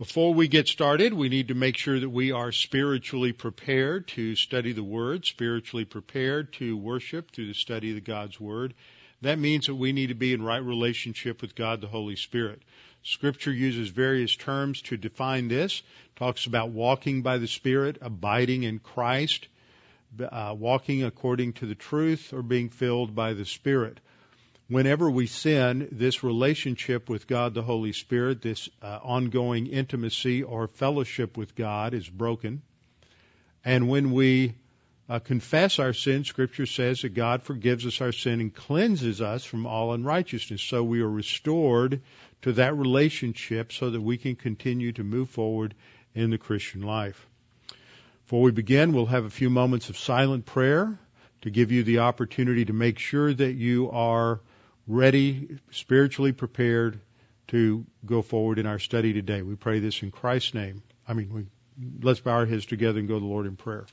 Before we get started, we need to make sure that we are spiritually prepared to study the Word, spiritually prepared to worship through the study of God's Word. That means that we need to be in right relationship with God the Holy Spirit. Scripture uses various terms to define this. Talks about walking by the Spirit, abiding in Christ, uh, walking according to the truth, or being filled by the Spirit whenever we sin, this relationship with God the Holy Spirit, this uh, ongoing intimacy or fellowship with God is broken. And when we uh, confess our sin, Scripture says that God forgives us our sin and cleanses us from all unrighteousness. So we are restored to that relationship so that we can continue to move forward in the Christian life. Before we begin, we'll have a few moments of silent prayer to give you the opportunity to make sure that you are ready, spiritually prepared to go forward in our study today. We pray this in Christ's name. I mean, we, let's bow our heads together and go to the Lord in prayer.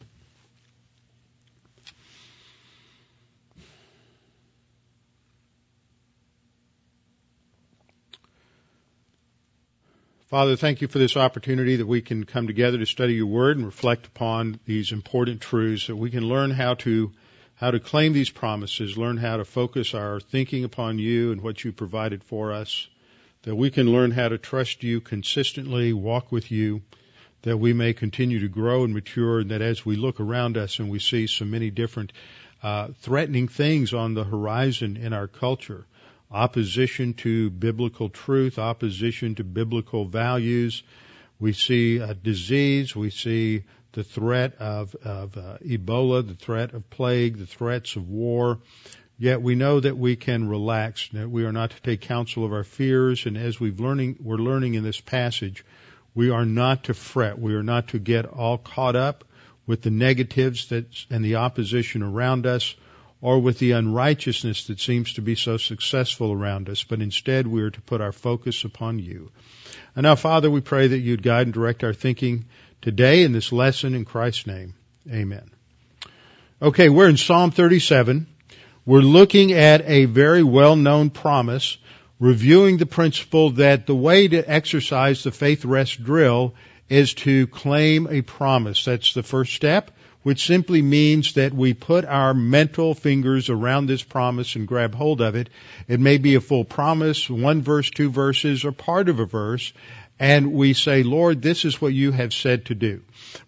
Father, thank you for this opportunity that we can come together to study your word and reflect upon these important truths that we can learn how to how to claim these promises, learn how to focus our thinking upon you and what you provided for us, that we can learn how to trust you consistently, walk with you, that we may continue to grow and mature, and that as we look around us and we see so many different uh, threatening things on the horizon in our culture, opposition to biblical truth, opposition to biblical values, we see a disease, we see the threat of, of uh, Ebola, the threat of plague, the threats of war. Yet we know that we can relax, that we are not to take counsel of our fears, and as we've learning, we're learning in this passage, we are not to fret. We are not to get all caught up with the negatives that, and the opposition around us, or with the unrighteousness that seems to be so successful around us, but instead we are to put our focus upon you. And now, Father, we pray that you'd guide and direct our thinking today in this lesson in Christ's name. Amen. Okay, we're in Psalm 37. We're looking at a very well-known promise, reviewing the principle that the way to exercise the faith rest drill is to claim a promise. That's the first step, which simply means that we put our mental fingers around this promise and grab hold of it. It may be a full promise, one verse, two verses, or part of a verse, and we say, Lord, this is what you have said to do.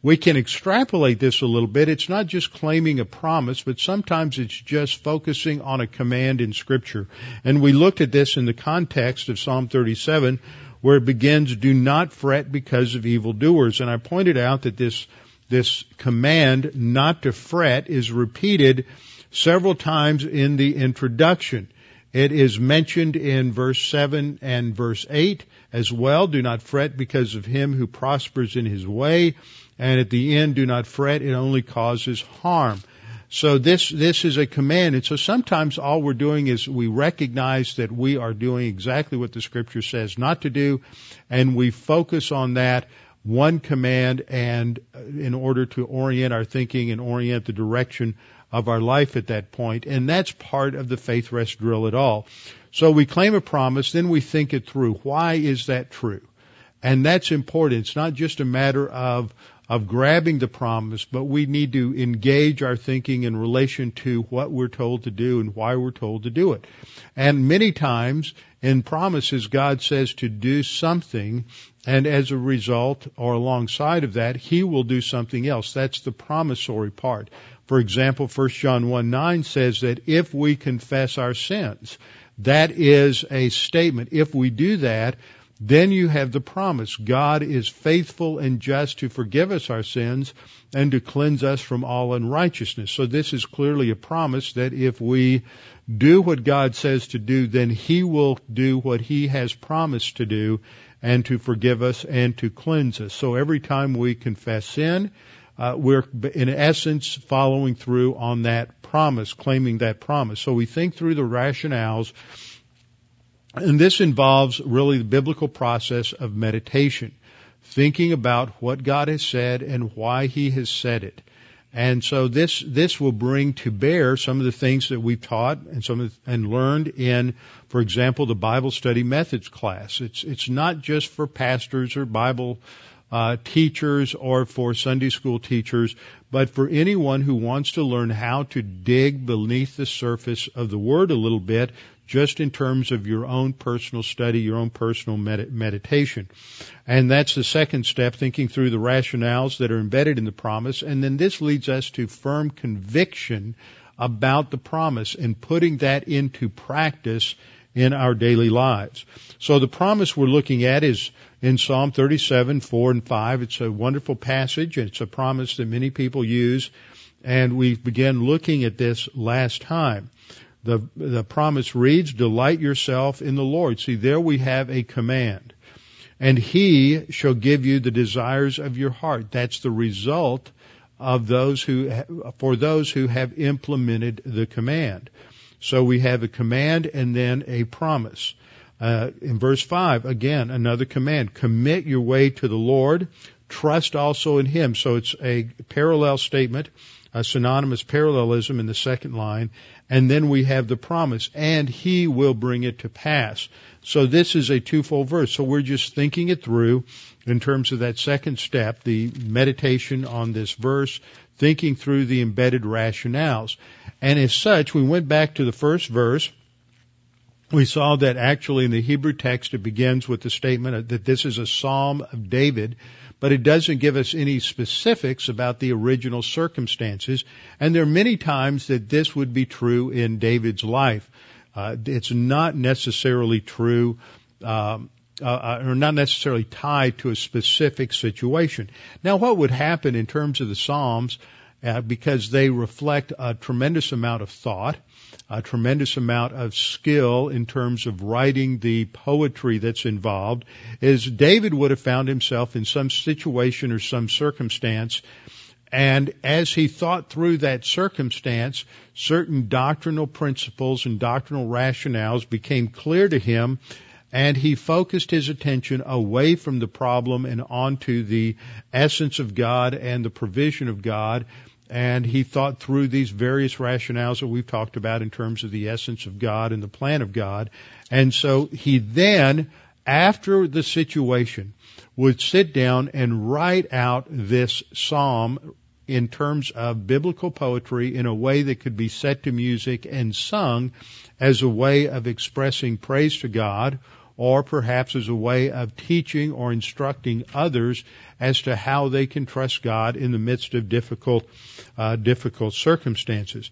We can extrapolate this a little bit. It's not just claiming a promise, but sometimes it's just focusing on a command in scripture. And we looked at this in the context of Psalm 37 where it begins, do not fret because of evildoers. And I pointed out that this, this command not to fret is repeated several times in the introduction. It is mentioned in verse 7 and verse 8 as well. Do not fret because of him who prospers in his way. And at the end, do not fret. It only causes harm. So this, this is a command. And so sometimes all we're doing is we recognize that we are doing exactly what the scripture says not to do. And we focus on that one command and uh, in order to orient our thinking and orient the direction of our life at that point, and that's part of the faith rest drill at all. So we claim a promise, then we think it through. Why is that true? And that's important. It's not just a matter of of grabbing the promise, but we need to engage our thinking in relation to what we're told to do and why we're told to do it. And many times in promises, God says to do something, and as a result or alongside of that, He will do something else. That's the promissory part. For example, 1 John 1 9 says that if we confess our sins, that is a statement. If we do that, then you have the promise. God is faithful and just to forgive us our sins and to cleanse us from all unrighteousness. So this is clearly a promise that if we do what God says to do, then He will do what He has promised to do and to forgive us and to cleanse us. So every time we confess sin, uh, we're in essence following through on that promise, claiming that promise. So we think through the rationales, and this involves really the biblical process of meditation, thinking about what God has said and why He has said it. And so this this will bring to bear some of the things that we've taught and some of, and learned in, for example, the Bible study methods class. It's it's not just for pastors or Bible uh, teachers or for Sunday school teachers, but for anyone who wants to learn how to dig beneath the surface of the Word a little bit just in terms of your own personal study, your own personal med- meditation. And that's the second step, thinking through the rationales that are embedded in the promise. And then this leads us to firm conviction about the promise and putting that into practice in our daily lives. So the promise we're looking at is in Psalm 37, 4 and 5. It's a wonderful passage and it's a promise that many people use. And we began looking at this last time the, the promise reads, delight yourself in the Lord. See, there we have a command. And he shall give you the desires of your heart. That's the result of those who, for those who have implemented the command. So we have a command and then a promise. Uh, in verse 5, again, another command. Commit your way to the Lord. Trust also in Him. So it's a parallel statement a synonymous parallelism in the second line, and then we have the promise, and he will bring it to pass. So this is a twofold verse. So we're just thinking it through in terms of that second step, the meditation on this verse, thinking through the embedded rationales. And as such, we went back to the first verse. We saw that actually in the Hebrew text it begins with the statement that this is a psalm of David but it doesn't give us any specifics about the original circumstances. And there are many times that this would be true in David's life. Uh, it's not necessarily true, um, uh, uh, or not necessarily tied to a specific situation. Now, what would happen in terms of the Psalms, uh, because they reflect a tremendous amount of thought, a tremendous amount of skill in terms of writing the poetry that's involved is David would have found himself in some situation or some circumstance and as he thought through that circumstance, certain doctrinal principles and doctrinal rationales became clear to him and he focused his attention away from the problem and onto the essence of God and the provision of God and he thought through these various rationales that we've talked about in terms of the essence of God and the plan of God. And so he then, after the situation, would sit down and write out this psalm in terms of biblical poetry in a way that could be set to music and sung as a way of expressing praise to God or perhaps as a way of teaching or instructing others as to how they can trust God in the midst of difficult, uh, difficult circumstances.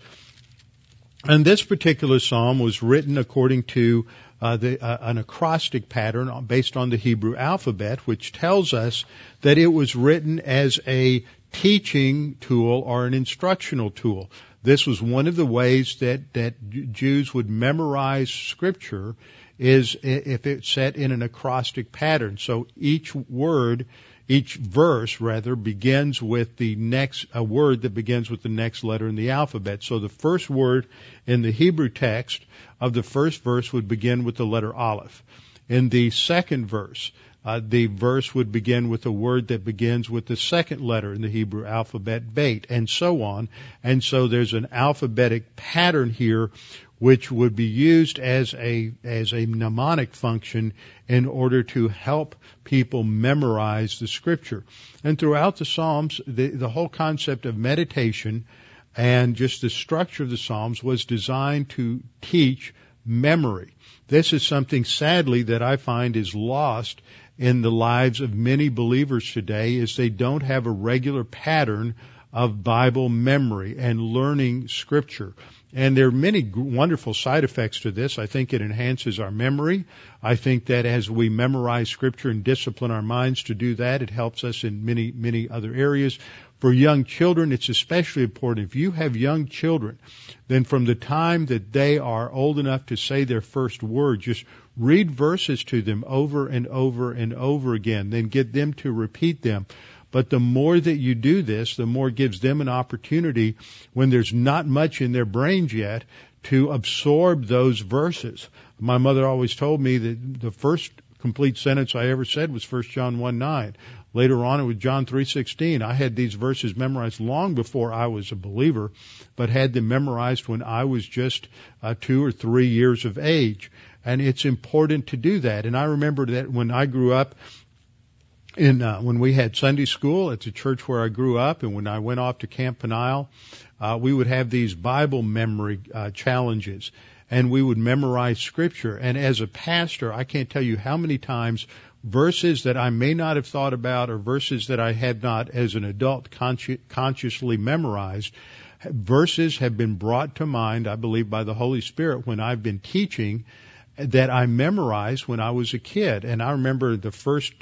And this particular psalm was written according to uh, the, uh, an acrostic pattern based on the Hebrew alphabet, which tells us that it was written as a teaching tool or an instructional tool. This was one of the ways that, that Jews would memorize scripture is if it's set in an acrostic pattern. So each word, each verse rather, begins with the next, a word that begins with the next letter in the alphabet. So the first word in the Hebrew text of the first verse would begin with the letter Aleph. In the second verse, uh, the verse would begin with a word that begins with the second letter in the Hebrew alphabet, Beit, and so on. And so there's an alphabetic pattern here which would be used as a as a mnemonic function in order to help people memorize the scripture. And throughout the Psalms, the, the whole concept of meditation and just the structure of the Psalms was designed to teach memory. This is something sadly that I find is lost in the lives of many believers today is they don't have a regular pattern of Bible memory and learning scripture. And there are many wonderful side effects to this. I think it enhances our memory. I think that as we memorize scripture and discipline our minds to do that, it helps us in many, many other areas. For young children, it's especially important. If you have young children, then from the time that they are old enough to say their first word, just read verses to them over and over and over again, then get them to repeat them. But the more that you do this, the more it gives them an opportunity when there's not much in their brains yet to absorb those verses. My mother always told me that the first complete sentence I ever said was 1 John 1 9. Later on it was John 3:16. I had these verses memorized long before I was a believer, but had them memorized when I was just uh, 2 or 3 years of age. And it's important to do that. And I remember that when I grew up in uh, when we had Sunday school at the church where I grew up, and when I went off to Camp Peniel, uh, we would have these Bible memory uh, challenges, and we would memorize scripture. And as a pastor, I can't tell you how many times verses that I may not have thought about or verses that I had not as an adult consci- consciously memorized, verses have been brought to mind, I believe, by the Holy Spirit when I've been teaching that I memorized when I was a kid. And I remember the first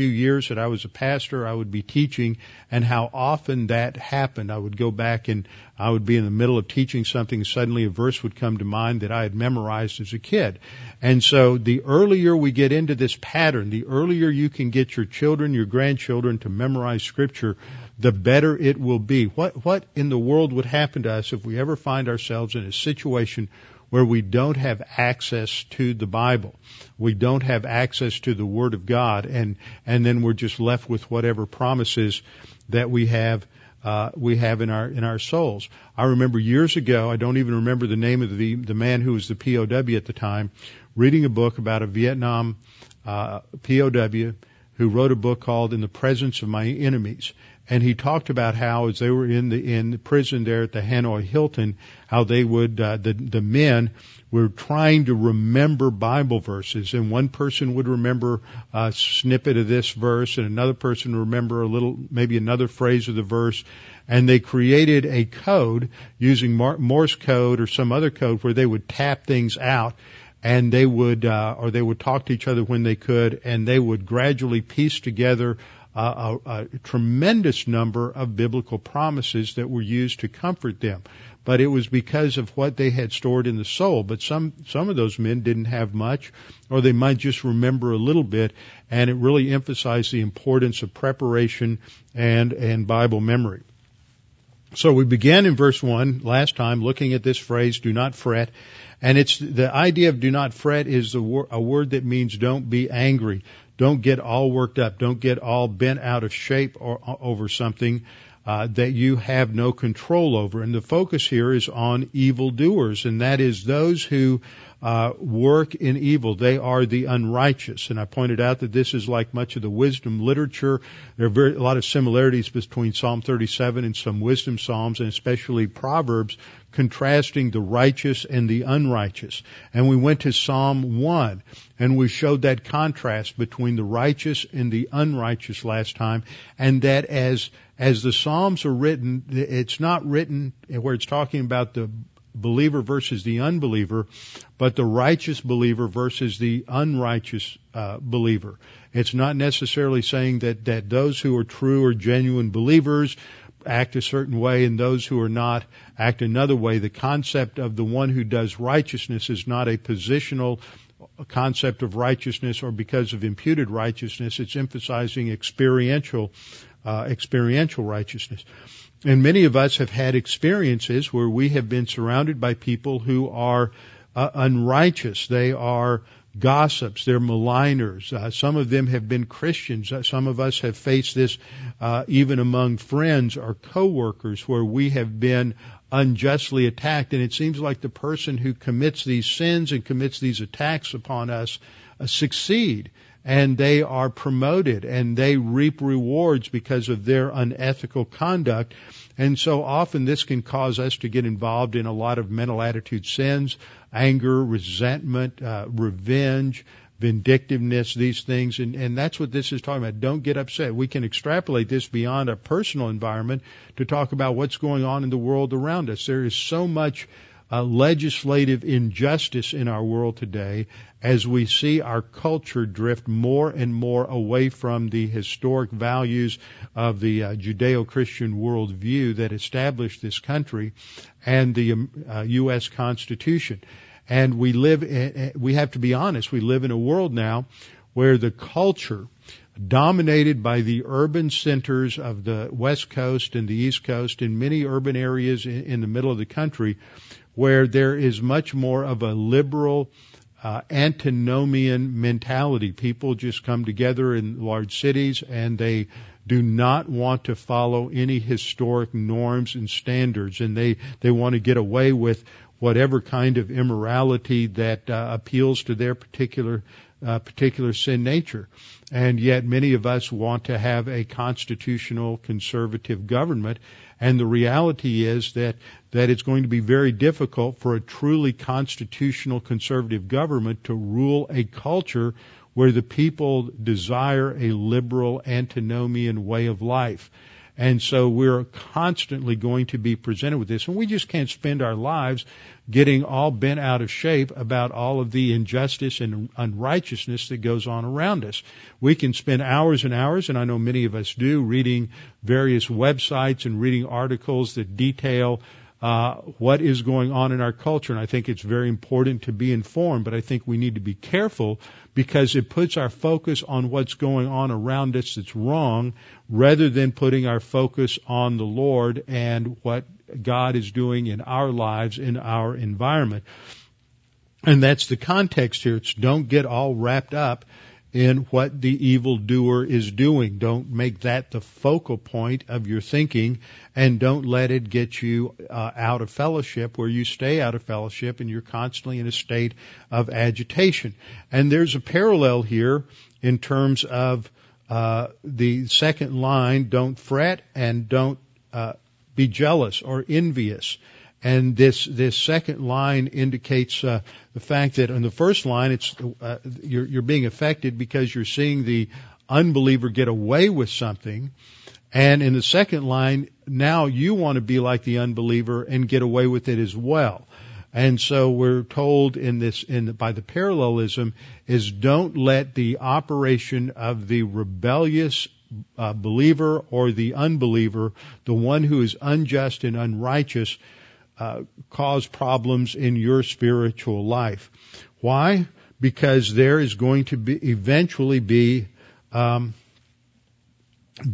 few years that I was a pastor, I would be teaching and how often that happened. I would go back and I would be in the middle of teaching something. Suddenly a verse would come to mind that I had memorized as a kid. And so the earlier we get into this pattern, the earlier you can get your children, your grandchildren to memorize scripture, the better it will be. What, what in the world would happen to us if we ever find ourselves in a situation where we don't have access to the Bible. We don't have access to the Word of God and, and then we're just left with whatever promises that we have uh, we have in our in our souls. I remember years ago, I don't even remember the name of the the man who was the POW at the time, reading a book about a Vietnam uh, POW who wrote a book called In the Presence of My Enemies and he talked about how as they were in the in the prison there at the Hanoi Hilton, how they would uh, the the men were trying to remember Bible verses, and one person would remember a snippet of this verse, and another person would remember a little maybe another phrase of the verse, and they created a code using Morse code or some other code where they would tap things out and they would uh, or they would talk to each other when they could and they would gradually piece together a, a, tremendous number of biblical promises that were used to comfort them. But it was because of what they had stored in the soul. But some, some of those men didn't have much, or they might just remember a little bit, and it really emphasized the importance of preparation and, and Bible memory. So we began in verse 1 last time looking at this phrase, do not fret. And it's the idea of do not fret is a word that means don't be angry. Don't get all worked up. Don't get all bent out of shape or, over something uh, that you have no control over. And the focus here is on evildoers, and that is those who uh, work in evil. They are the unrighteous. And I pointed out that this is like much of the wisdom literature. There are very, a lot of similarities between Psalm 37 and some wisdom psalms, and especially Proverbs, contrasting the righteous and the unrighteous. And we went to Psalm 1, and we showed that contrast between the righteous and the unrighteous last time, and that as as the Psalms are written, it's not written where it's talking about the believer versus the unbeliever, but the righteous believer versus the unrighteous uh, believer. It's not necessarily saying that that those who are true or genuine believers act a certain way and those who are not act another way. The concept of the one who does righteousness is not a positional concept of righteousness or because of imputed righteousness. It's emphasizing experiential, uh, experiential righteousness. And many of us have had experiences where we have been surrounded by people who are uh, unrighteous. They are gossips. They're maligners. Uh, some of them have been Christians. Uh, some of us have faced this uh, even among friends or coworkers where we have been unjustly attacked. And it seems like the person who commits these sins and commits these attacks upon us uh, succeed and they are promoted and they reap rewards because of their unethical conduct. And so often this can cause us to get involved in a lot of mental attitude sins, anger, resentment, uh, revenge, vindictiveness, these things, and, and that's what this is talking about. Don't get upset. We can extrapolate this beyond a personal environment to talk about what's going on in the world around us. There is so much uh, legislative injustice in our world today as we see our culture drift more and more away from the historic values of the uh, Judeo-Christian worldview that established this country and the um, uh, U.S. Constitution. And we live, we have to be honest, we live in a world now where the culture dominated by the urban centers of the West Coast and the East Coast and many urban areas in, in the middle of the country where there is much more of a liberal uh, antinomian mentality. People just come together in large cities and they do not want to follow any historic norms and standards and they, they want to get away with whatever kind of immorality that uh, appeals to their particular uh, particular sin nature. And yet many of us want to have a constitutional conservative government. And the reality is that, that it's going to be very difficult for a truly constitutional conservative government to rule a culture where the people desire a liberal antinomian way of life. And so we're constantly going to be presented with this. And we just can't spend our lives getting all bent out of shape about all of the injustice and unrighteousness that goes on around us. We can spend hours and hours, and I know many of us do, reading various websites and reading articles that detail uh, what is going on in our culture. And I think it's very important to be informed, but I think we need to be careful because it puts our focus on what's going on around us that's wrong rather than putting our focus on the Lord and what God is doing in our lives, in our environment. And that's the context here. It's don't get all wrapped up in what the evildoer is doing. Don't make that the focal point of your thinking and don't let it get you uh, out of fellowship where you stay out of fellowship and you're constantly in a state of agitation. And there's a parallel here in terms of uh, the second line, don't fret and don't uh, be jealous or envious. And this this second line indicates uh, the fact that on the first line, it's uh, you're, you're being affected because you're seeing the unbeliever get away with something, and in the second line, now you want to be like the unbeliever and get away with it as well. And so we're told in this, in the, by the parallelism, is don't let the operation of the rebellious uh, believer or the unbeliever, the one who is unjust and unrighteous, uh, cause problems in your spiritual life. Why? Because there is going to be eventually be um,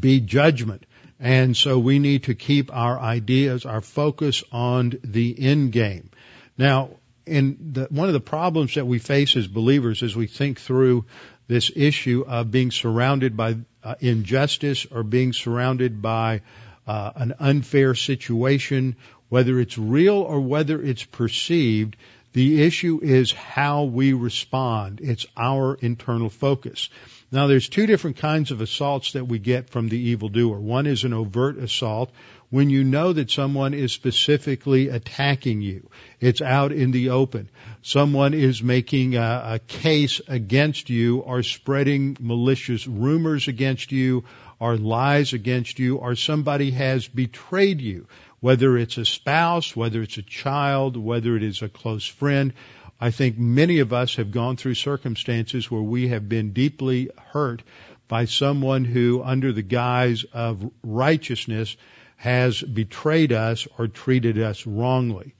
be judgment, and so we need to keep our ideas, our focus on the end game. Now, in the, one of the problems that we face as believers as we think through this issue of being surrounded by uh, injustice or being surrounded by uh, an unfair situation whether it's real or whether it's perceived, the issue is how we respond. It's our internal focus. Now there's two different kinds of assaults that we get from the evildoer. One is an overt assault when you know that someone is specifically attacking you. It's out in the open. Someone is making a, a case against you or spreading malicious rumors against you or lies against you or somebody has betrayed you whether it's a spouse, whether it's a child, whether it is a close friend. I think many of us have gone through circumstances where we have been deeply hurt by someone who, under the guise of righteousness, has betrayed us or treated us wrongly.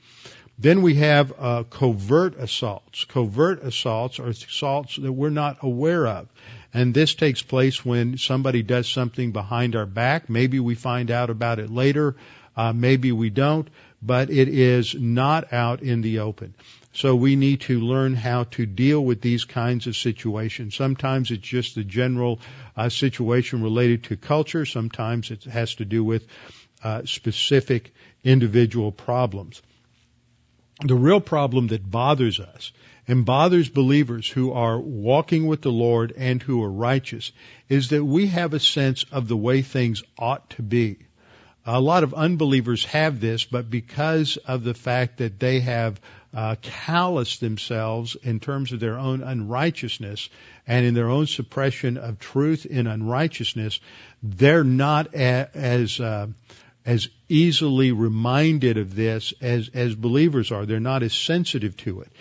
Then we have uh, covert assaults. Covert assaults are assaults that we're not aware of. And this takes place when somebody does something behind our back. Maybe we find out about it later. Uh, maybe we don't, but it is not out in the open. So we need to learn how to deal with these kinds of situations. Sometimes it's just the general uh, situation related to culture. Sometimes it has to do with uh, specific individual problems. The real problem that bothers us and bothers believers who are walking with the Lord and who are righteous is that we have a sense of the way things ought to be. A lot of unbelievers have this, but because of the fact that they have uh, calloused themselves in terms of their own unrighteousness and in their own suppression of truth in unrighteousness, they're not a, as uh, as easily reminded of this as as believers are. They're not as sensitive to it.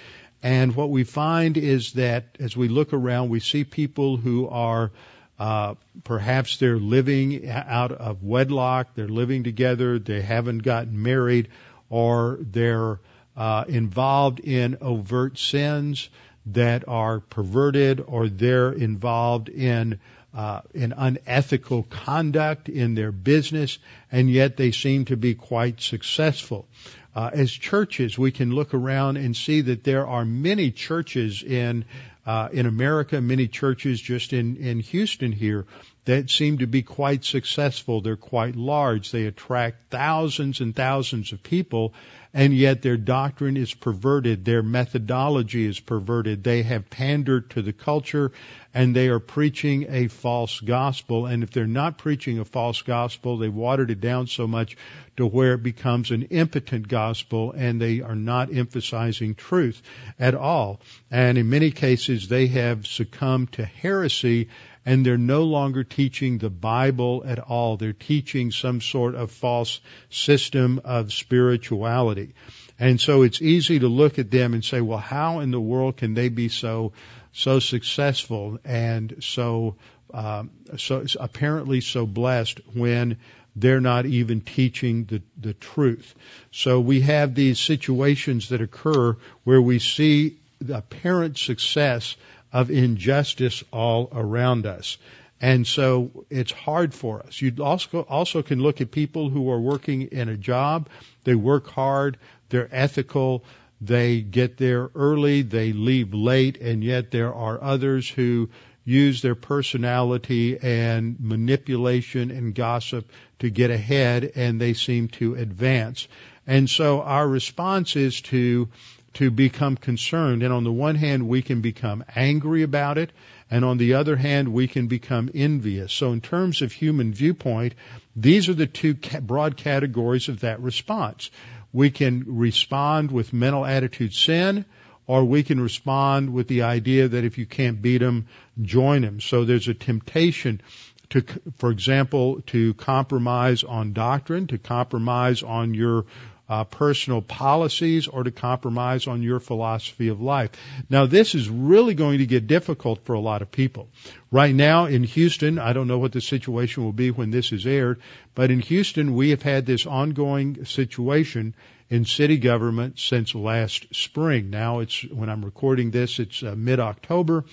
And what we find is that as we look around, we see people who are uh, perhaps they're living out of wedlock, they're living together, they haven't gotten married, or they're uh, involved in overt sins that are perverted, or they're involved in uh, in unethical conduct in their business, and yet they seem to be quite successful. Uh, as churches, we can look around and see that there are many churches in uh, in America, many churches just in in Houston here that seem to be quite successful. They're quite large. They attract thousands and thousands of people, and yet their doctrine is perverted. Their methodology is perverted. They have pandered to the culture and they are preaching a false gospel. And if they're not preaching a false gospel, they've watered it down so much to where it becomes an impotent gospel and they are not emphasizing truth at all. And in many cases, they have succumbed to heresy and they're no longer teaching the Bible at all. They're teaching some sort of false system of spirituality. And so it's easy to look at them and say, well, how in the world can they be so, so successful and so, um, so apparently so blessed when they're not even teaching the, the truth. So we have these situations that occur where we see apparent success of injustice all around us. And so it's hard for us. You also, also can look at people who are working in a job. They work hard. They're ethical. They get there early. They leave late. And yet there are others who use their personality and manipulation and gossip to get ahead and they seem to advance. And so our response is to to become concerned. And on the one hand, we can become angry about it. And on the other hand, we can become envious. So in terms of human viewpoint, these are the two broad categories of that response. We can respond with mental attitude sin, or we can respond with the idea that if you can't beat them, join them. So there's a temptation to, for example, to compromise on doctrine, to compromise on your uh, personal policies or to compromise on your philosophy of life. Now, this is really going to get difficult for a lot of people. Right now in Houston, I don't know what the situation will be when this is aired, but in Houston, we have had this ongoing situation in city government since last spring. Now it's, when I'm recording this, it's uh, mid-October,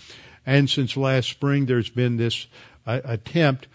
and since last spring, there's been this uh, attempt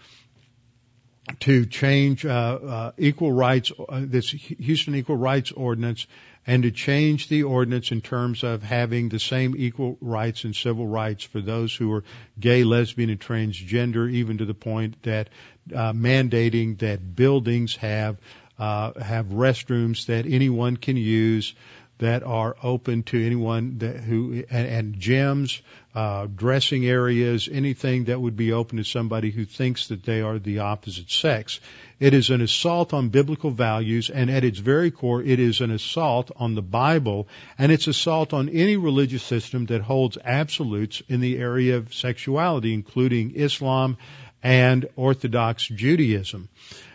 to change uh, uh, equal rights, uh, this Houston Equal Rights Ordinance, and to change the ordinance in terms of having the same equal rights and civil rights for those who are gay, lesbian, and transgender, even to the point that uh, mandating that buildings have uh, have restrooms that anyone can use that are open to anyone that who and, and gyms, uh, dressing areas, anything that would be open to somebody who thinks that they are the opposite sex. It is an assault on biblical values, and at its very core, it is an assault on the Bible, and it's assault on any religious system that holds absolutes in the area of sexuality, including Islam and Orthodox Judaism.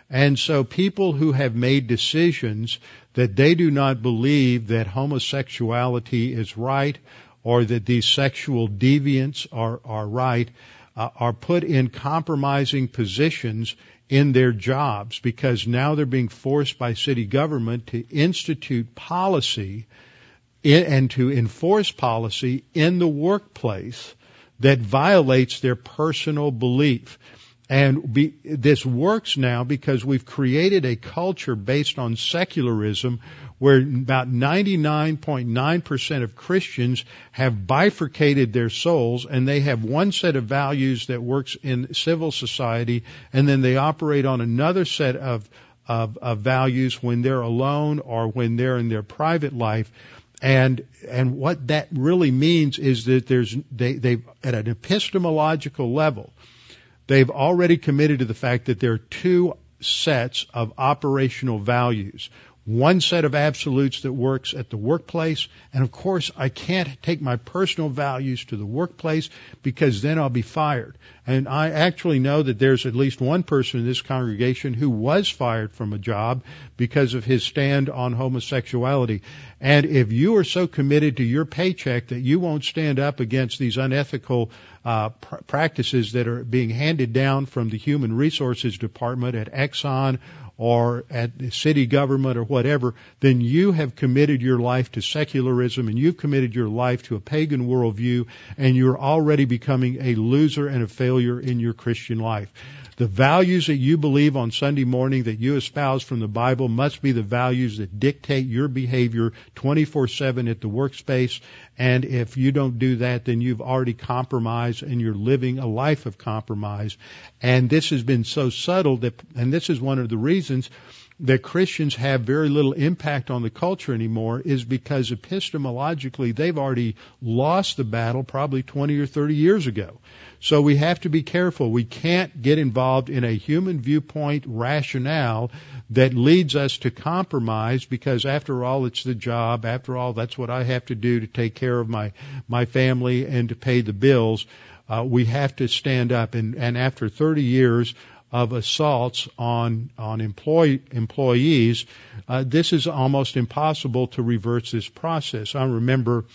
And so people who have made decisions that they do not believe that homosexuality is right or that these sexual deviants are, are right, uh, are put in compromising positions in their jobs because now they're being forced by city government to institute policy and to enforce policy in the workplace that violates their personal belief. And be, this works now because we've created a culture based on secularism where about 99.9% of Christians have bifurcated their souls and they have one set of values that works in civil society and then they operate on another set of, of, of values when they're alone or when they're in their private life. And and what that really means is that there's they they at an epistemological level they've already committed to the fact that there are two sets of operational values. One set of absolutes that works at the workplace, and of course I can't take my personal values to the workplace because then I'll be fired. And I actually know that there's at least one person in this congregation who was fired from a job because of his stand on homosexuality. And if you are so committed to your paycheck that you won't stand up against these unethical uh, pr- practices that are being handed down from the human resources department at Exxon or at the city government or whatever, then you have committed your life to secularism and you've committed your life to a pagan worldview and you're already becoming a loser and a failure in your Christian life. The values that you believe on Sunday morning that you espouse from the Bible must be the values that dictate your behavior 24-7 at the workspace. And if you don't do that, then you've already compromised and you're living a life of compromise. And this has been so subtle that, and this is one of the reasons that Christians have very little impact on the culture anymore is because epistemologically they've already lost the battle probably 20 or 30 years ago. So we have to be careful. We can't get involved in a human viewpoint rationale that leads us to compromise because after all, it's the job. After all, that's what I have to do to take care of my, my family and to pay the bills. Uh, we have to stand up and, and after 30 years of assaults on on employee, employees, uh, this is almost impossible to reverse this process. I remember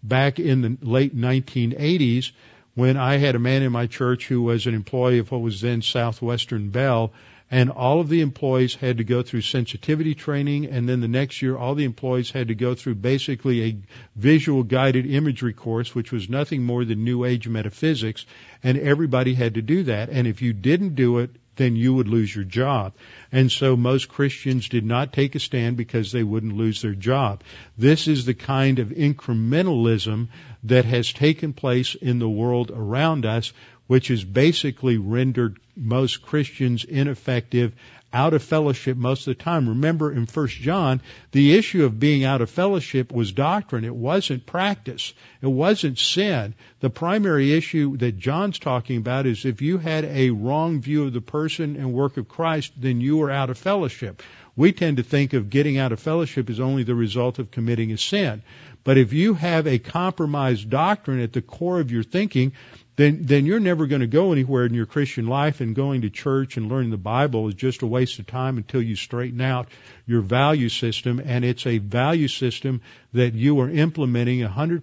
back in the late 1980s when I had a man in my church who was an employee of what was then Southwestern Bell, and all of the employees had to go through sensitivity training, and then the next year all the employees had to go through basically a visual guided imagery course, which was nothing more than New Age metaphysics, and everybody had to do that. And if you didn't do it, then you would lose your job. And so most Christians did not take a stand because they wouldn't lose their job. This is the kind of incrementalism that has taken place in the world around us, which has basically rendered most Christians ineffective out of fellowship most of the time. Remember in 1 John, the issue of being out of fellowship was doctrine. It wasn't practice. It wasn't sin. The primary issue that John's talking about is if you had a wrong view of the person and work of Christ, then you were out of fellowship. We tend to think of getting out of fellowship as only the result of committing a sin. But if you have a compromised doctrine at the core of your thinking, then then you're never going to go anywhere in your Christian life and going to church and learning the Bible is just a waste of time until you straighten out your value system and it's a value system that you are implementing 100%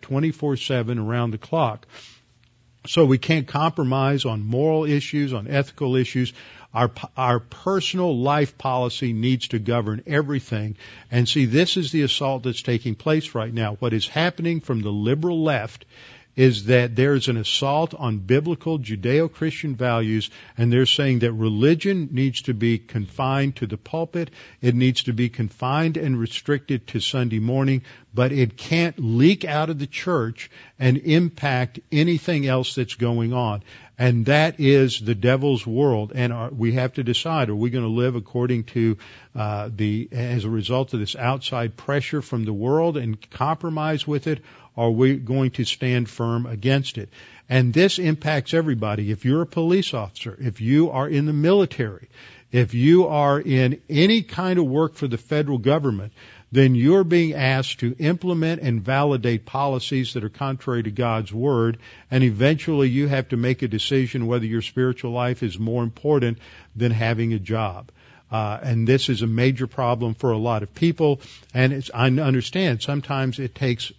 24/7 around the clock. So we can't compromise on moral issues, on ethical issues. Our, our personal life policy needs to govern everything. And see, this is the assault that's taking place right now. What is happening from the liberal left is that there's an assault on biblical Judeo-Christian values and they're saying that religion needs to be confined to the pulpit. It needs to be confined and restricted to Sunday morning, but it can't leak out of the church and impact anything else that's going on. And that is the devil's world. And are, we have to decide, are we going to live according to uh, the, as a result of this outside pressure from the world and compromise with it, are we going to stand firm against it? And this impacts everybody. If you're a police officer, if you are in the military, if you are in any kind of work for the federal government, then you're being asked to implement and validate policies that are contrary to God's Word, and eventually you have to make a decision whether your spiritual life is more important than having a job. Uh, and this is a major problem for a lot of people, and I understand sometimes it takes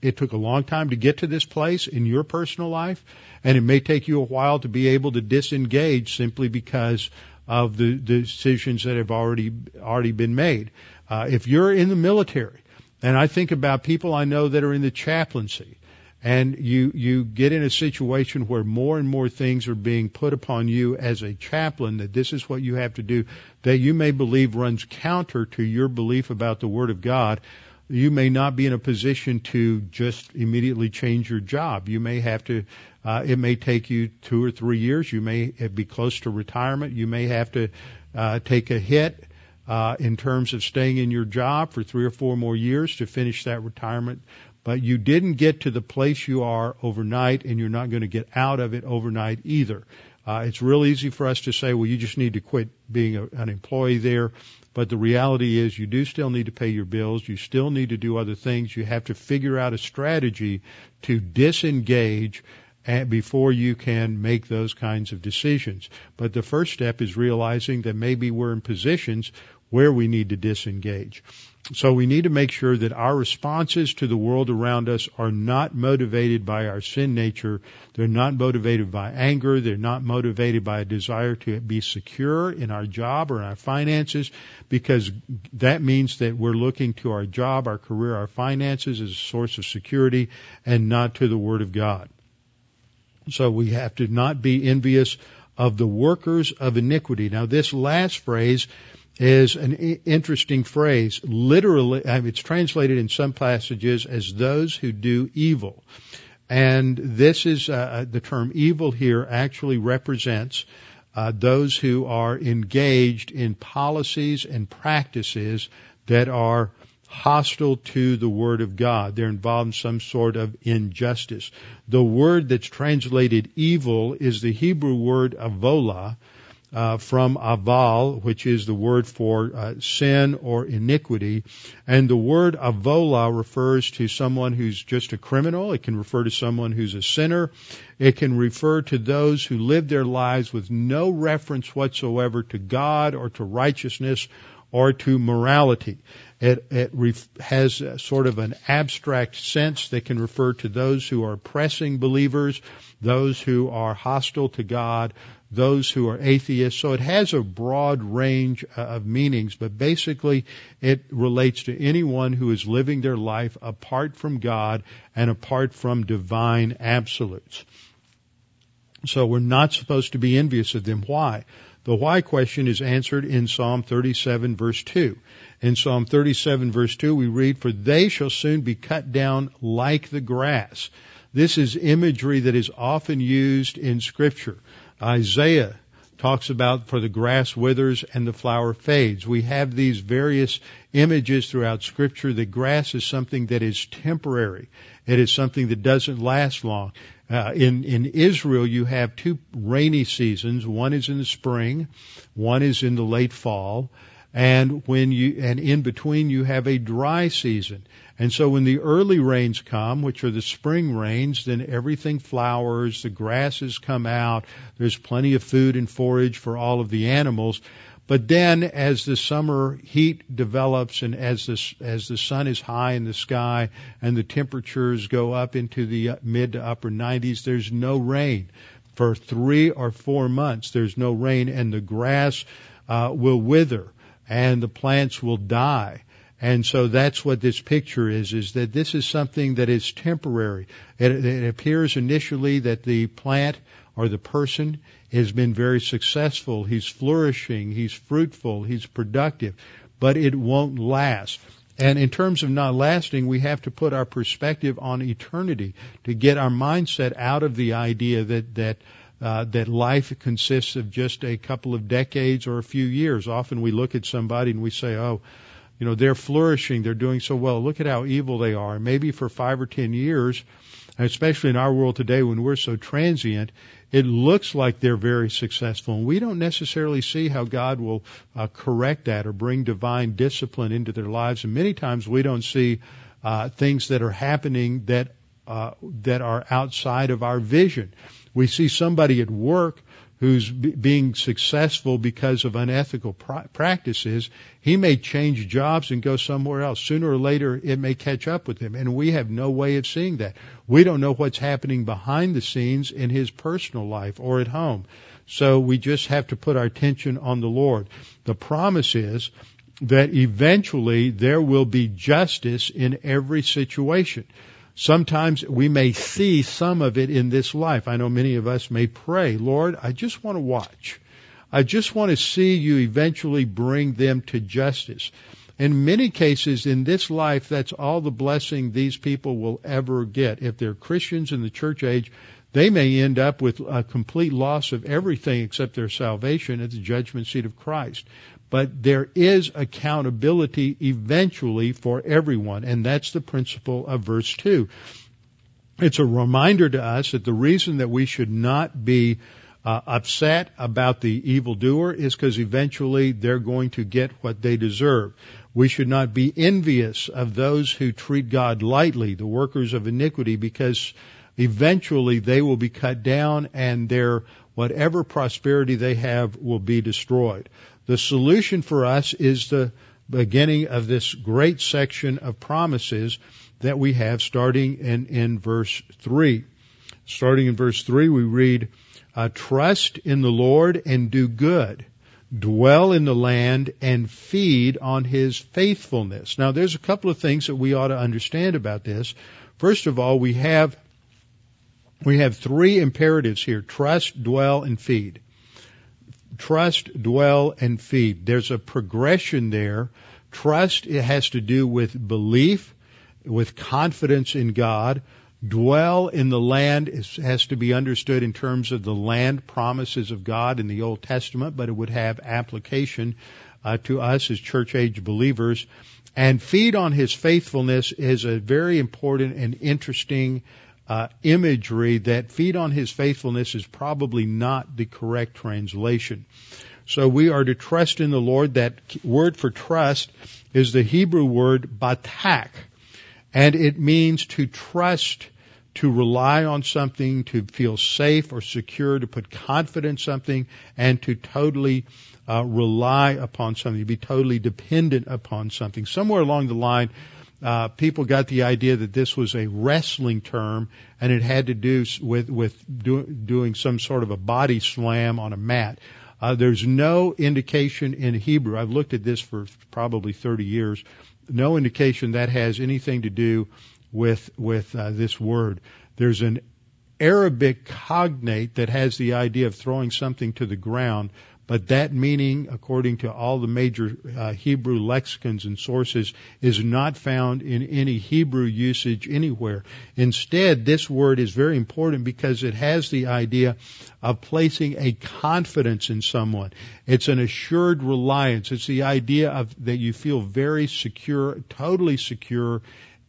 it took a long time to get to this place in your personal life, and it may take you a while to be able to disengage simply because of the decisions that have already already been made. Uh, if you're in the military, and I think about people I know that are in the chaplaincy, and you you get in a situation where more and more things are being put upon you as a chaplain that this is what you have to do that you may believe runs counter to your belief about the word of God you may not be in a position to just immediately change your job. You may have to, uh, it may take you two or three years. You may be close to retirement. You may have to uh, take a hit uh, in terms of staying in your job for three or four more years to finish that retirement. But you didn't get to the place you are overnight, and you're not going to get out of it overnight either. Uh, it's real easy for us to say, well, you just need to quit being a, an employee there. But the reality is you do still need to pay your bills. You still need to do other things. You have to figure out a strategy to disengage before you can make those kinds of decisions. But the first step is realizing that maybe we're in positions where we need to disengage. So we need to make sure that our responses to the world around us are not motivated by our sin nature. They're not motivated by anger. They're not motivated by a desire to be secure in our job or in our finances because that means that we're looking to our job, our career, our finances as a source of security and not to the Word of God. So we have to not be envious of the workers of iniquity. Now this last phrase is an interesting phrase. Literally, it's translated in some passages as those who do evil. And this is, uh, uh, the term evil here actually represents uh, those who are engaged in policies and practices that are hostile to the Word of God. They're involved in some sort of injustice. The word that's translated evil is the Hebrew word avola, uh, from aval, which is the word for uh, sin or iniquity, and the word avola refers to someone who's just a criminal. It can refer to someone who's a sinner. It can refer to those who live their lives with no reference whatsoever to God or to righteousness or to morality. It, it ref- has sort of an abstract sense that can refer to those who are oppressing believers, those who are hostile to God, those who are atheists. So it has a broad range of meanings, but basically it relates to anyone who is living their life apart from God and apart from divine absolutes. So we're not supposed to be envious of them. Why? The why question is answered in Psalm 37 verse 2. In Psalm 37 verse 2 we read, For they shall soon be cut down like the grass. This is imagery that is often used in scripture. Isaiah talks about for the grass withers and the flower fades. We have these various images throughout scripture that grass is something that is temporary. It is something that doesn't last long. Uh, in in Israel, you have two rainy seasons. One is in the spring, one is in the late fall, and when you and in between you have a dry season. And so when the early rains come, which are the spring rains, then everything flowers, the grasses come out, there's plenty of food and forage for all of the animals. But then as the summer heat develops and as the, as the sun is high in the sky and the temperatures go up into the mid to upper 90s, there's no rain. For three or four months, there's no rain and the grass uh, will wither and the plants will die. And so that's what this picture is, is that this is something that is temporary. It, it, appears initially that the plant or the person has been very successful. He's flourishing. He's fruitful. He's productive, but it won't last. And in terms of not lasting, we have to put our perspective on eternity to get our mindset out of the idea that, that uh, that life consists of just a couple of decades or a few years. Often we look at somebody and we say, "Oh, you know, they're flourishing, they're doing so well. Look at how evil they are. Maybe for five or ten years, especially in our world today when we're so transient, it looks like they're very successful. And we don't necessarily see how God will uh, correct that or bring divine discipline into their lives. And many times we don't see uh, things that are happening that uh, that are outside of our vision. We see somebody at work who's b- being successful because of unethical pr- practices, he may change jobs and go somewhere else. Sooner or later, it may catch up with him, and we have no way of seeing that. We don't know what's happening behind the scenes in his personal life or at home. So we just have to put our attention on the Lord. The promise is that eventually there will be justice in every situation. Sometimes we may see some of it in this life. I know many of us may pray, Lord, I just want to watch. I just want to see you eventually bring them to justice. In many cases in this life, that's all the blessing these people will ever get. If they're Christians in the church age, they may end up with a complete loss of everything except their salvation at the judgment seat of Christ. But there is accountability eventually for everyone, and that's the principle of verse 2. It's a reminder to us that the reason that we should not be uh, upset about the evildoer is because eventually they're going to get what they deserve. We should not be envious of those who treat God lightly, the workers of iniquity, because eventually they will be cut down and their whatever prosperity they have will be destroyed. The solution for us is the beginning of this great section of promises that we have starting in, in verse 3. Starting in verse 3, we read, Trust in the Lord and do good. Dwell in the land and feed on his faithfulness. Now there's a couple of things that we ought to understand about this. First of all, we have, we have three imperatives here. Trust, dwell, and feed. Trust, dwell, and feed. There's a progression there. Trust, it has to do with belief, with confidence in God. Dwell in the land is, has to be understood in terms of the land promises of God in the Old Testament, but it would have application uh, to us as church age believers. And feed on His faithfulness is a very important and interesting uh, imagery that feed on His faithfulness is probably not the correct translation. So we are to trust in the Lord. That word for trust is the Hebrew word batak. And it means to trust, to rely on something, to feel safe or secure, to put confidence in something, and to totally uh, rely upon something, to be totally dependent upon something. Somewhere along the line, uh, people got the idea that this was a wrestling term, and it had to do with with do, doing some sort of a body slam on a mat. Uh, there's no indication in Hebrew. I've looked at this for probably 30 years. No indication that has anything to do with with uh, this word. There's an Arabic cognate that has the idea of throwing something to the ground, but that meaning, according to all the major uh, Hebrew lexicons and sources, is not found in any Hebrew usage anywhere. Instead, this word is very important because it has the idea of placing a confidence in someone. It's an assured reliance. It's the idea of that you feel very secure, totally secure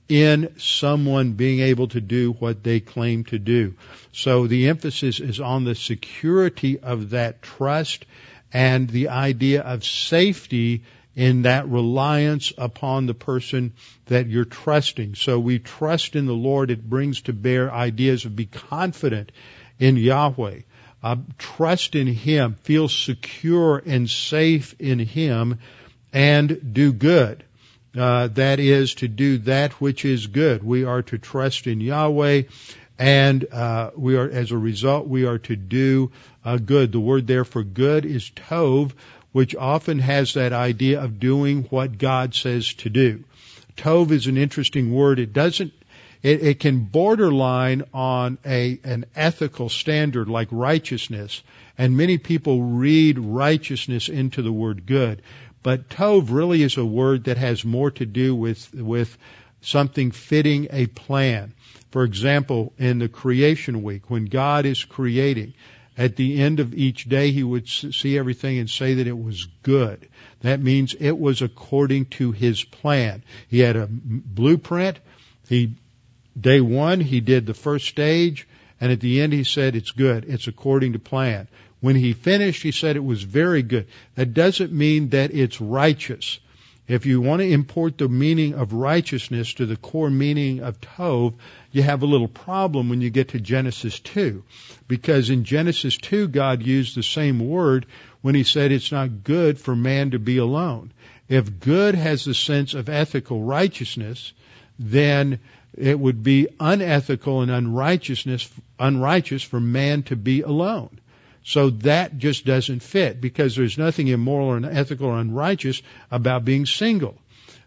in someone being able to do what they claim to do. So the emphasis is on the security of that trust and the idea of safety in that reliance upon the person that you're trusting. So we trust in the Lord. It brings to bear ideas of be confident in Yahweh. Uh, trust in Him, feel secure and safe in Him, and do good. Uh, that is to do that which is good. We are to trust in Yahweh and uh, we are, as a result, we are to do uh, good. The word there for good is tov, which often has that idea of doing what God says to do. Tov is an interesting word. It doesn't. It, it can borderline on a an ethical standard like righteousness, and many people read righteousness into the word good. But tov really is a word that has more to do with with something fitting a plan. For example, in the creation week, when God is creating, at the end of each day, he would see everything and say that it was good. That means it was according to his plan. He had a blueprint. He, day one, he did the first stage, and at the end he said it's good. It's according to plan. When he finished, he said it was very good. That doesn't mean that it's righteous. If you want to import the meaning of righteousness to the core meaning of Tov, you have a little problem when you get to Genesis 2. Because in Genesis 2, God used the same word when he said it's not good for man to be alone. If good has the sense of ethical righteousness, then it would be unethical and unrighteousness, unrighteous for man to be alone. So that just doesn't fit because there's nothing immoral or unethical or unrighteous about being single.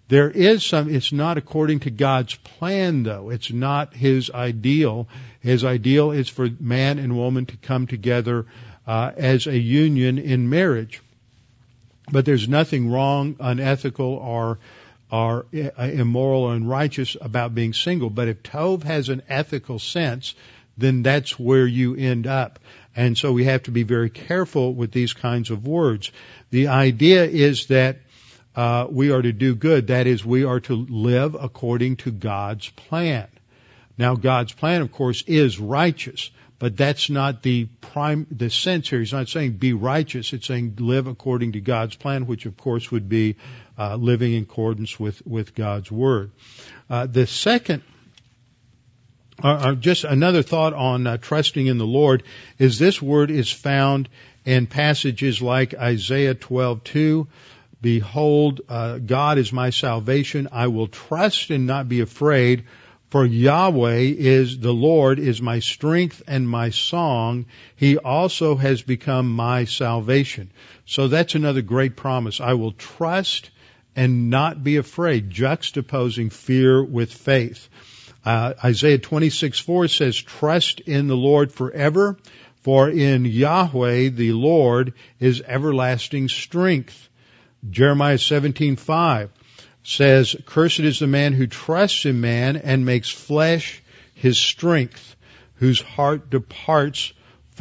There is some, it's not according to God's plan though. It's not His ideal. His ideal is for man and woman to come together uh, as a union in marriage. But there's nothing wrong, unethical, or or uh, immoral or unrighteous about being single. But if Tov has an ethical sense, then that's where you end up. And so we have to be very careful with these kinds of words. The idea is that uh, we are to do good. That is, we are to live according to God's plan. Now, God's plan, of course, is righteous, but that's not the prime, the sense here. He's not saying be righteous. It's saying live according to God's plan, which of course would be uh, living in accordance with with God's word. Uh, the second uh, uh, just another thought on uh, trusting in the Lord is this word is found in passages like Isaiah 12:2. Behold, uh, God is my salvation. I will trust and not be afraid. For Yahweh is the Lord is my strength and my song. He also has become my salvation. So that's another great promise. I will trust and not be afraid, juxtaposing fear with faith. Uh, Isaiah 26, 4 says, trust in the Lord forever, for in Yahweh the Lord is everlasting strength. Jeremiah 17, 5 says, Cursed is the man who trusts in man and makes flesh his strength, whose heart departs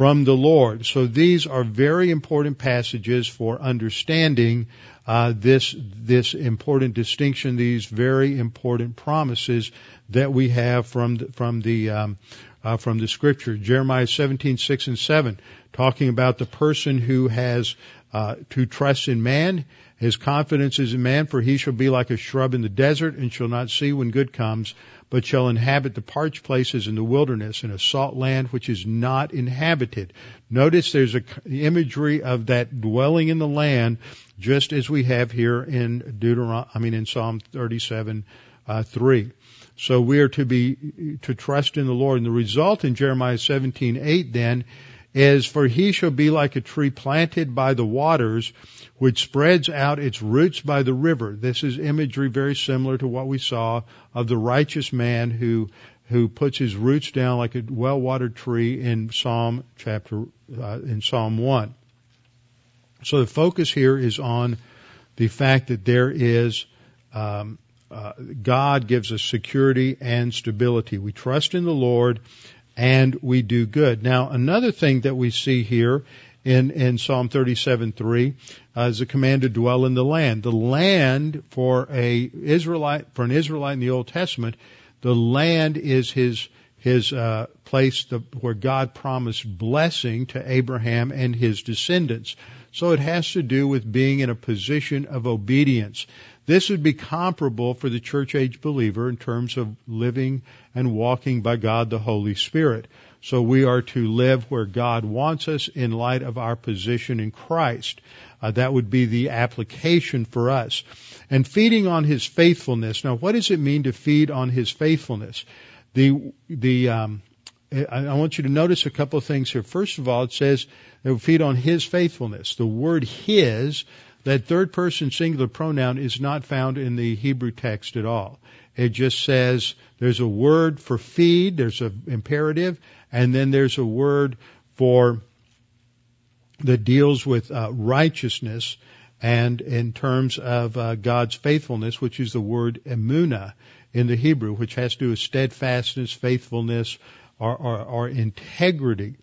from the Lord. So these are very important passages for understanding uh, this this important distinction, these very important promises that we have from the, from the um, uh, from the scripture. Jeremiah 17, 6 and 7, talking about the person who has uh, to trust in man his confidence is in man, for he shall be like a shrub in the desert and shall not see when good comes, but shall inhabit the parched places in the wilderness in a salt land which is not inhabited. Notice there's a imagery of that dwelling in the land, just as we have here in Deuteronomy, I mean in Psalm 37, uh, 3. So we are to be, to trust in the Lord. And the result in Jeremiah 17, 8 then is for he shall be like a tree planted by the waters, which spreads out its roots by the river. This is imagery very similar to what we saw of the righteous man who who puts his roots down like a well-watered tree in Psalm chapter uh, in Psalm one. So the focus here is on the fact that there is um, uh, God gives us security and stability. We trust in the Lord and we do good. Now, another thing that we see here in, in Psalm 37:3 uh, is a command to dwell in the land. The land for a Israelite, for an Israelite in the Old Testament, the land is his his uh, place the, where God promised blessing to Abraham and his descendants. So it has to do with being in a position of obedience. This would be comparable for the church age believer in terms of living and walking by God the Holy Spirit. So we are to live where God wants us in light of our position in Christ. Uh, that would be the application for us. And feeding on His faithfulness. Now, what does it mean to feed on His faithfulness? The the um, I want you to notice a couple of things here. First of all, it says they feed on His faithfulness. The word His that third person singular pronoun is not found in the Hebrew text at all. It just says there's a word for feed, there's an imperative, and then there's a word for that deals with uh, righteousness and in terms of uh, God's faithfulness, which is the word emuna in the Hebrew, which has to do with steadfastness, faithfulness, or, or, or integrity.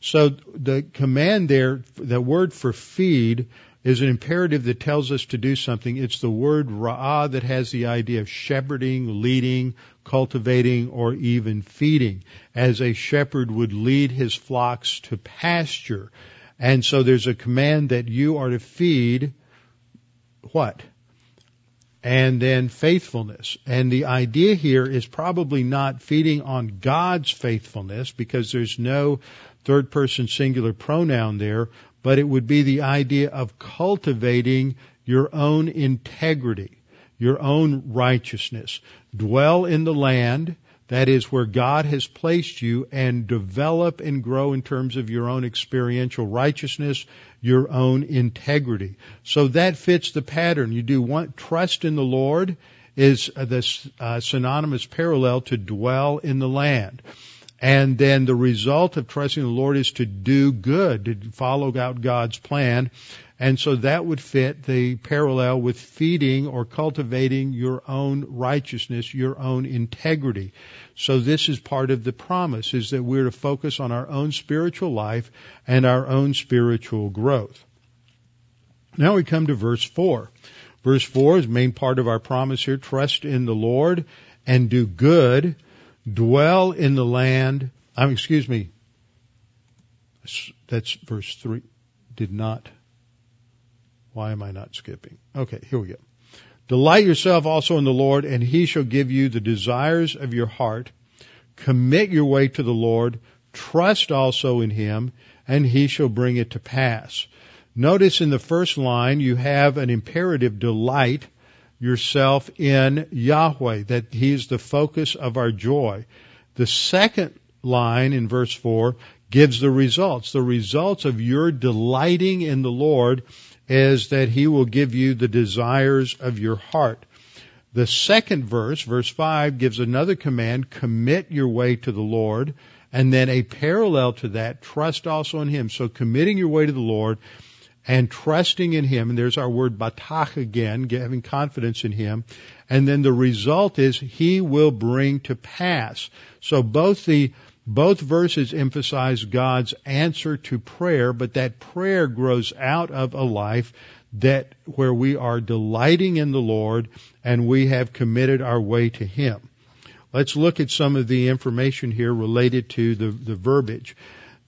So the command there, the word for feed, is an imperative that tells us to do something. It's the word ra'ah that has the idea of shepherding, leading, cultivating, or even feeding, as a shepherd would lead his flocks to pasture. And so there's a command that you are to feed what? And then faithfulness. And the idea here is probably not feeding on God's faithfulness because there's no third person singular pronoun there, but it would be the idea of cultivating your own integrity, your own righteousness. Dwell in the land, that is where God has placed you, and develop and grow in terms of your own experiential righteousness, your own integrity. So that fits the pattern. You do want trust in the Lord is the uh, synonymous parallel to dwell in the land. And then the result of trusting the Lord is to do good, to follow out God's plan. And so that would fit the parallel with feeding or cultivating your own righteousness, your own integrity. So this is part of the promise is that we're to focus on our own spiritual life and our own spiritual growth. Now we come to verse 4. Verse 4 is main part of our promise here. Trust in the Lord and do good dwell in the land. Um, excuse me. That's verse three. Did not. Why am I not skipping? Okay, here we go. Delight yourself also in the Lord, and he shall give you the desires of your heart. Commit your way to the Lord. Trust also in Him, and He shall bring it to pass. Notice in the first line you have an imperative delight yourself in Yahweh, that He is the focus of our joy. The second line in verse 4 gives the results. The results of your delighting in the Lord is that He will give you the desires of your heart. The second verse, verse 5, gives another command, commit your way to the Lord. And then a parallel to that, trust also in Him. So committing your way to the Lord and trusting in Him, and there's our word batach again, having confidence in Him, and then the result is He will bring to pass. So both the both verses emphasize God's answer to prayer, but that prayer grows out of a life that where we are delighting in the Lord and we have committed our way to Him. Let's look at some of the information here related to the, the verbiage.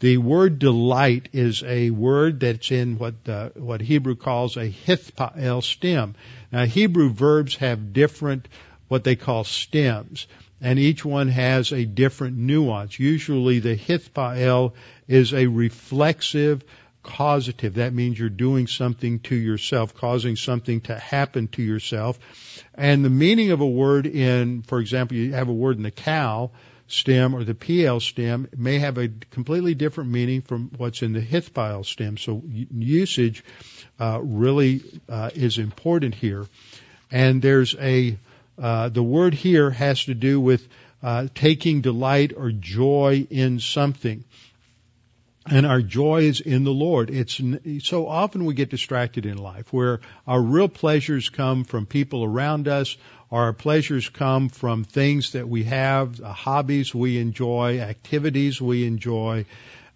The word delight is a word that's in what uh, what Hebrew calls a hithpael stem. Now Hebrew verbs have different what they call stems, and each one has a different nuance. Usually the hithpael is a reflexive causative. That means you're doing something to yourself, causing something to happen to yourself. And the meaning of a word in, for example, you have a word in the qal, stem or the piel stem may have a completely different meaning from what's in the Hithpael stem. So usage uh, really uh, is important here. And there's a uh, the word here has to do with uh, taking delight or joy in something. And our joy is in the Lord. It's so often we get distracted in life where our real pleasures come from people around us our pleasures come from things that we have, hobbies we enjoy, activities we enjoy.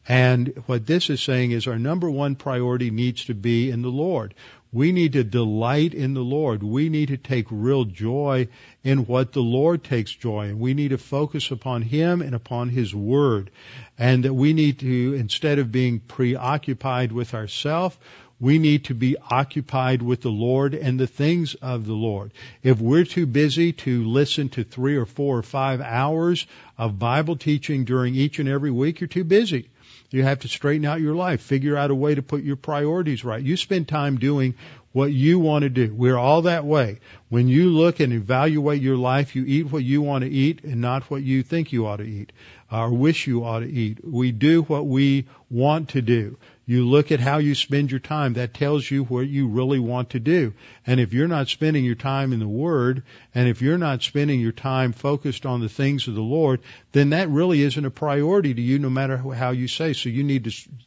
And what this is saying is our number one priority needs to be in the Lord. We need to delight in the Lord. We need to take real joy in what the Lord takes joy in. We need to focus upon Him and upon His Word. And that we need to, instead of being preoccupied with ourselves, we need to be occupied with the Lord and the things of the Lord. If we're too busy to listen to three or four or five hours of Bible teaching during each and every week, you're too busy. You have to straighten out your life, figure out a way to put your priorities right. You spend time doing what you want to do. We're all that way. When you look and evaluate your life, you eat what you want to eat and not what you think you ought to eat or wish you ought to eat. We do what we want to do. You look at how you spend your time. That tells you what you really want to do. And if you're not spending your time in the Word, and if you're not spending your time focused on the things of the Lord, then that really isn't a priority to you no matter how you say. So you need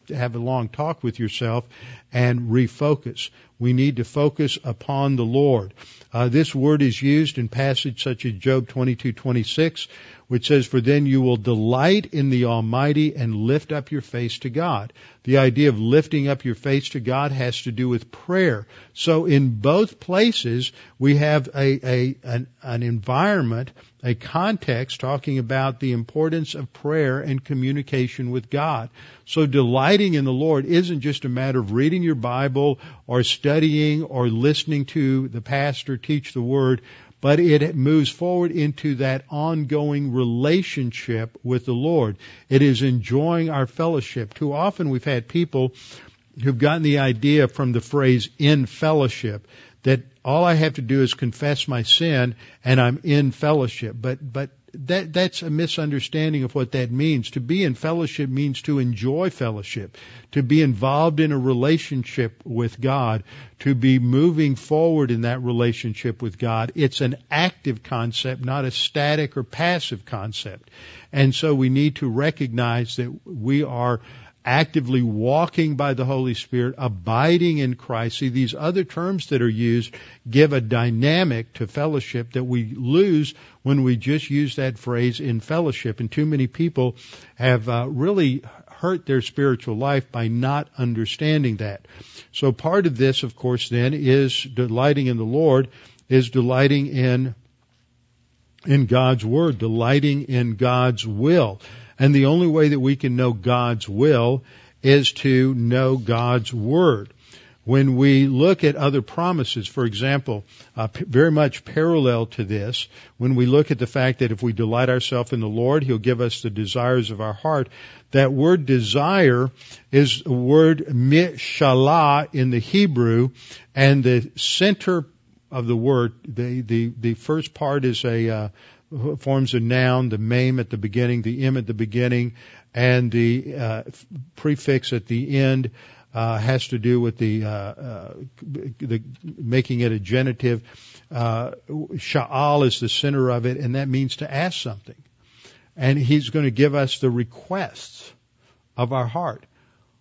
to have a long talk with yourself and refocus. We need to focus upon the Lord. Uh, this word is used in passage such as Job 22:26 which says, For then you will delight in the Almighty and lift up your face to God. The idea of lifting up your face to God has to do with prayer. So in both places, we have a, a an, an environment, a context talking about the importance of prayer and communication with God. So delighting in the Lord isn't just a matter of reading your Bible or studying or listening to the pastor teach the Word, but it moves forward into that ongoing relationship with the Lord. It is enjoying our fellowship. Too often we've had people who've gotten the idea from the phrase in fellowship that all I have to do is confess my sin and I'm in fellowship. But, but that that's a misunderstanding of what that means. To be in fellowship means to enjoy fellowship, to be involved in a relationship with God, to be moving forward in that relationship with God. It's an active concept, not a static or passive concept. And so we need to recognize that we are actively walking by the Holy Spirit, abiding in Christ. See, these other terms that are used give a dynamic to fellowship that we lose when we just use that phrase in fellowship. And too many people have uh, really hurt their spiritual life by not understanding that. So part of this, of course, then is delighting in the Lord, is delighting in in God's Word, delighting in God's will. And the only way that we can know God's will is to know God's Word. when we look at other promises, for example, uh, p- very much parallel to this, when we look at the fact that if we delight ourselves in the Lord, He'll give us the desires of our heart. That word desire is a word mishalah in the Hebrew, and the center of the word, the the the first part is a uh, forms a noun, the mem at the beginning, the im at the beginning, and the uh, prefix at the end uh, has to do with the, uh, uh, the making it a genitive. Uh, sha'al is the center of it, and that means to ask something. And he's going to give us the requests of our heart.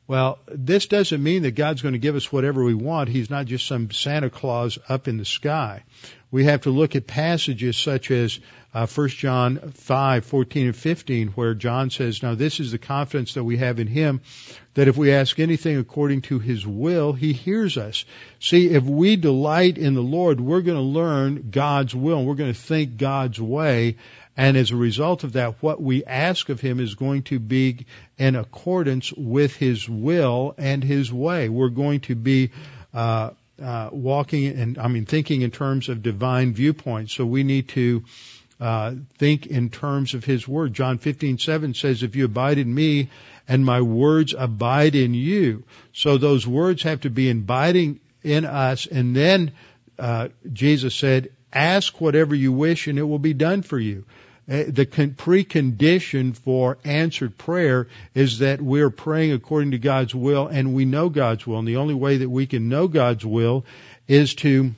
Well, this doesn't mean that God's going to give us whatever we want. He's not just some Santa Claus up in the sky. We have to look at passages such as uh, 1 John 5, 14 and 15, where John says, Now this is the confidence that we have in Him, that if we ask anything according to His will, He hears us. See, if we delight in the Lord, we're going to learn God's will, and we're going to think God's way, and as a result of that, what we ask of Him is going to be in accordance with His will and His way. We're going to be uh, uh, walking and I mean thinking in terms of divine viewpoints. So we need to uh, think in terms of His Word. John 15:7 says, "If you abide in me, and my words abide in you." So those words have to be abiding in us, and then uh, Jesus said, "Ask whatever you wish, and it will be done for you." Uh, the precondition for answered prayer is that we're praying according to God's will and we know God's will. And the only way that we can know God's will is to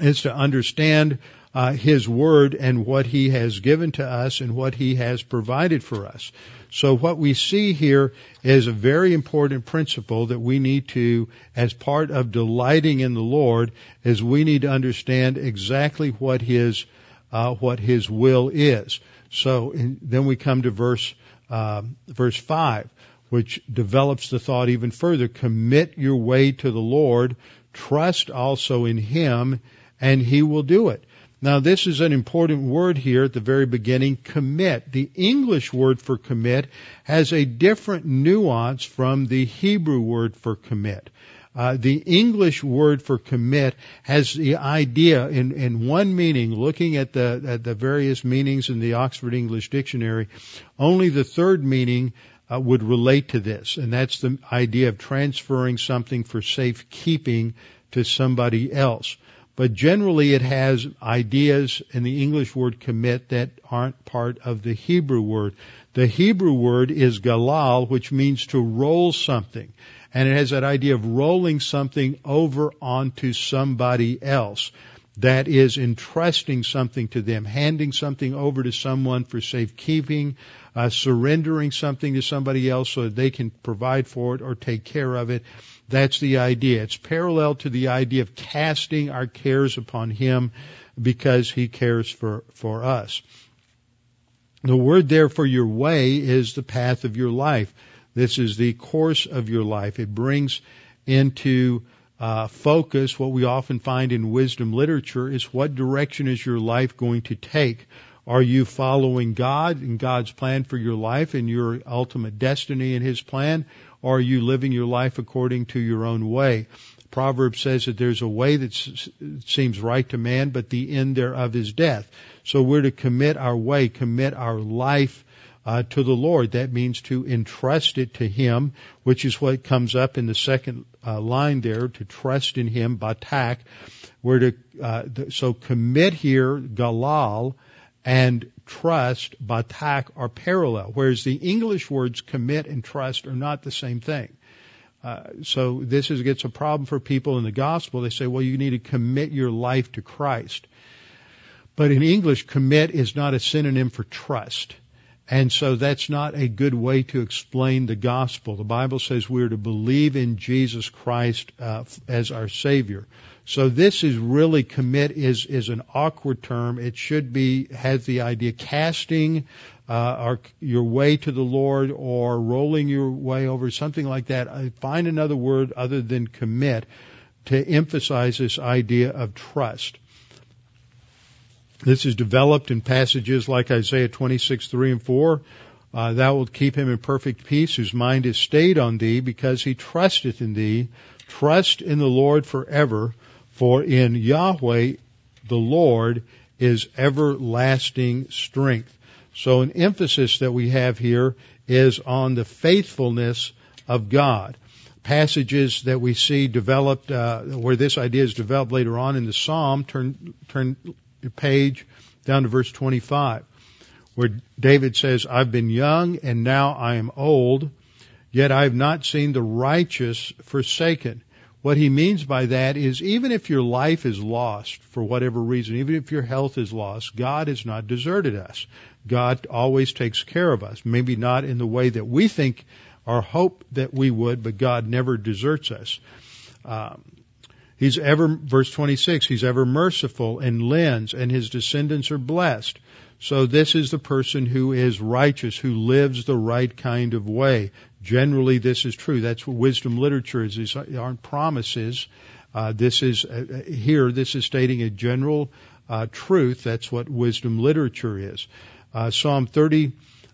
is to understand uh, His Word and what He has given to us and what He has provided for us. So what we see here is a very important principle that we need to, as part of delighting in the Lord, is we need to understand exactly what His uh, what His will is. So in, then we come to verse uh, verse five, which develops the thought even further. Commit your way to the Lord. Trust also in Him, and He will do it. Now this is an important word here at the very beginning, commit. The English word for commit has a different nuance from the Hebrew word for commit. Uh, the English word for commit has the idea in, in one meaning, looking at the, at the various meanings in the Oxford English Dictionary, only the third meaning uh, would relate to this, and that's the idea of transferring something for safekeeping to somebody else but generally it has ideas in the English word commit that aren't part of the Hebrew word. The Hebrew word is galal, which means to roll something. And it has that idea of rolling something over onto somebody else. That is entrusting something to them, handing something over to someone for safekeeping, uh, surrendering something to somebody else so that they can provide for it or take care of it. That's the idea. It's parallel to the idea of casting our cares upon Him because He cares for, for us. The word there for your way is the path of your life. This is the course of your life. It brings into uh, focus what we often find in wisdom literature is what direction is your life going to take? Are you following God and God's plan for your life and your ultimate destiny and His plan? Or are you living your life according to your own way? Proverbs says that there's a way that seems right to man, but the end thereof is death. So we're to commit our way, commit our life uh, to the Lord. That means to entrust it to Him, which is what comes up in the second uh, line there, to trust in Him, batak. We're to, uh, so commit here, galal, and trust, batak, are parallel, whereas the English words commit and trust are not the same thing. Uh, so this is, gets a problem for people in the gospel. They say, well, you need to commit your life to Christ. But in English, commit is not a synonym for trust. And so that's not a good way to explain the gospel. The Bible says we're to believe in Jesus Christ uh, as our Savior. So this is really commit is is an awkward term. It should be has the idea casting uh, our, your way to the Lord or rolling your way over something like that. I find another word other than commit to emphasize this idea of trust. This is developed in passages like Isaiah 26, 3 and 4. Uh, thou wilt keep him in perfect peace whose mind is stayed on thee because he trusteth in thee. Trust in the Lord forever, for in Yahweh the Lord is everlasting strength. So an emphasis that we have here is on the faithfulness of God. Passages that we see developed, uh, where this idea is developed later on in the Psalm, turn, turn page down to verse 25, where David says, I've been young and now I am old, yet I have not seen the righteous forsaken. What he means by that is even if your life is lost for whatever reason, even if your health is lost, God has not deserted us. God always takes care of us. Maybe not in the way that we think or hope that we would, but God never deserts us. Um, he's ever, verse 26, he's ever merciful and lends and his descendants are blessed. So this is the person who is righteous, who lives the right kind of way. Generally, this is true. That's what wisdom literature is. These aren't promises. Uh, this is uh, here. This is stating a general uh, truth. That's what wisdom literature is. Uh, Psalm 30,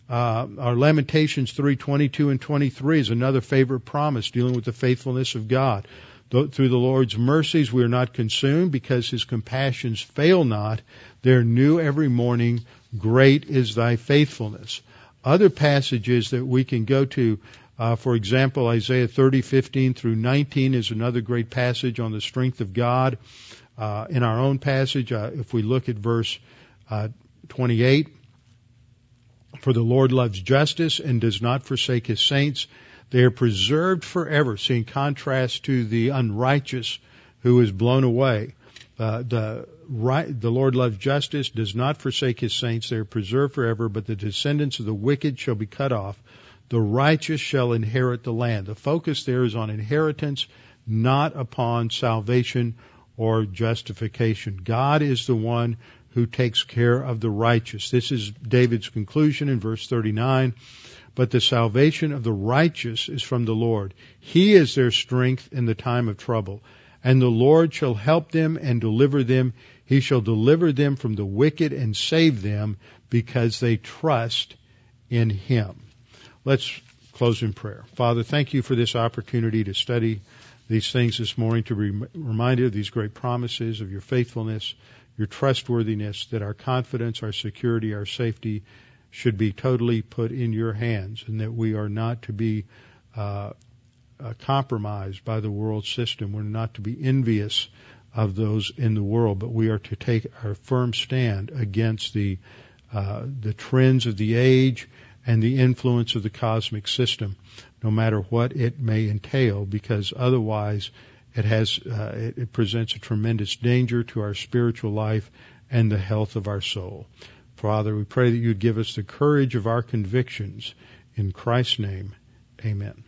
uh, our Lamentations 3, 22 and 23 is another favorite promise dealing with the faithfulness of God. Through the Lord's mercies we are not consumed because his compassions fail not. They're new every morning. Great is thy faithfulness. Other passages that we can go to, uh, for example, Isaiah 30, 15 through 19 is another great passage on the strength of God. Uh, in our own passage, uh, if we look at verse uh, 28, for the Lord loves justice and does not forsake his saints. They are preserved forever, see in contrast to the unrighteous who is blown away. Uh, the right, the Lord loves justice, does not forsake his saints. They are preserved forever, but the descendants of the wicked shall be cut off. The righteous shall inherit the land. The focus there is on inheritance, not upon salvation or justification. God is the one who takes care of the righteous. This is David's conclusion in verse 39. But the salvation of the righteous is from the Lord. He is their strength in the time of trouble. And the Lord shall help them and deliver them. He shall deliver them from the wicked and save them because they trust in Him. Let's close in prayer. Father, thank you for this opportunity to study these things this morning, to be reminded of these great promises of your faithfulness your trustworthiness, that our confidence, our security, our safety should be totally put in your hands, and that we are not to be uh, uh, compromised by the world system. We're not to be envious of those in the world, but we are to take our firm stand against the uh, the trends of the age and the influence of the cosmic system, no matter what it may entail, because otherwise it has, uh, it, it presents a tremendous danger to our spiritual life and the health of our soul. Father, we pray that you'd give us the courage of our convictions. In Christ's name, amen.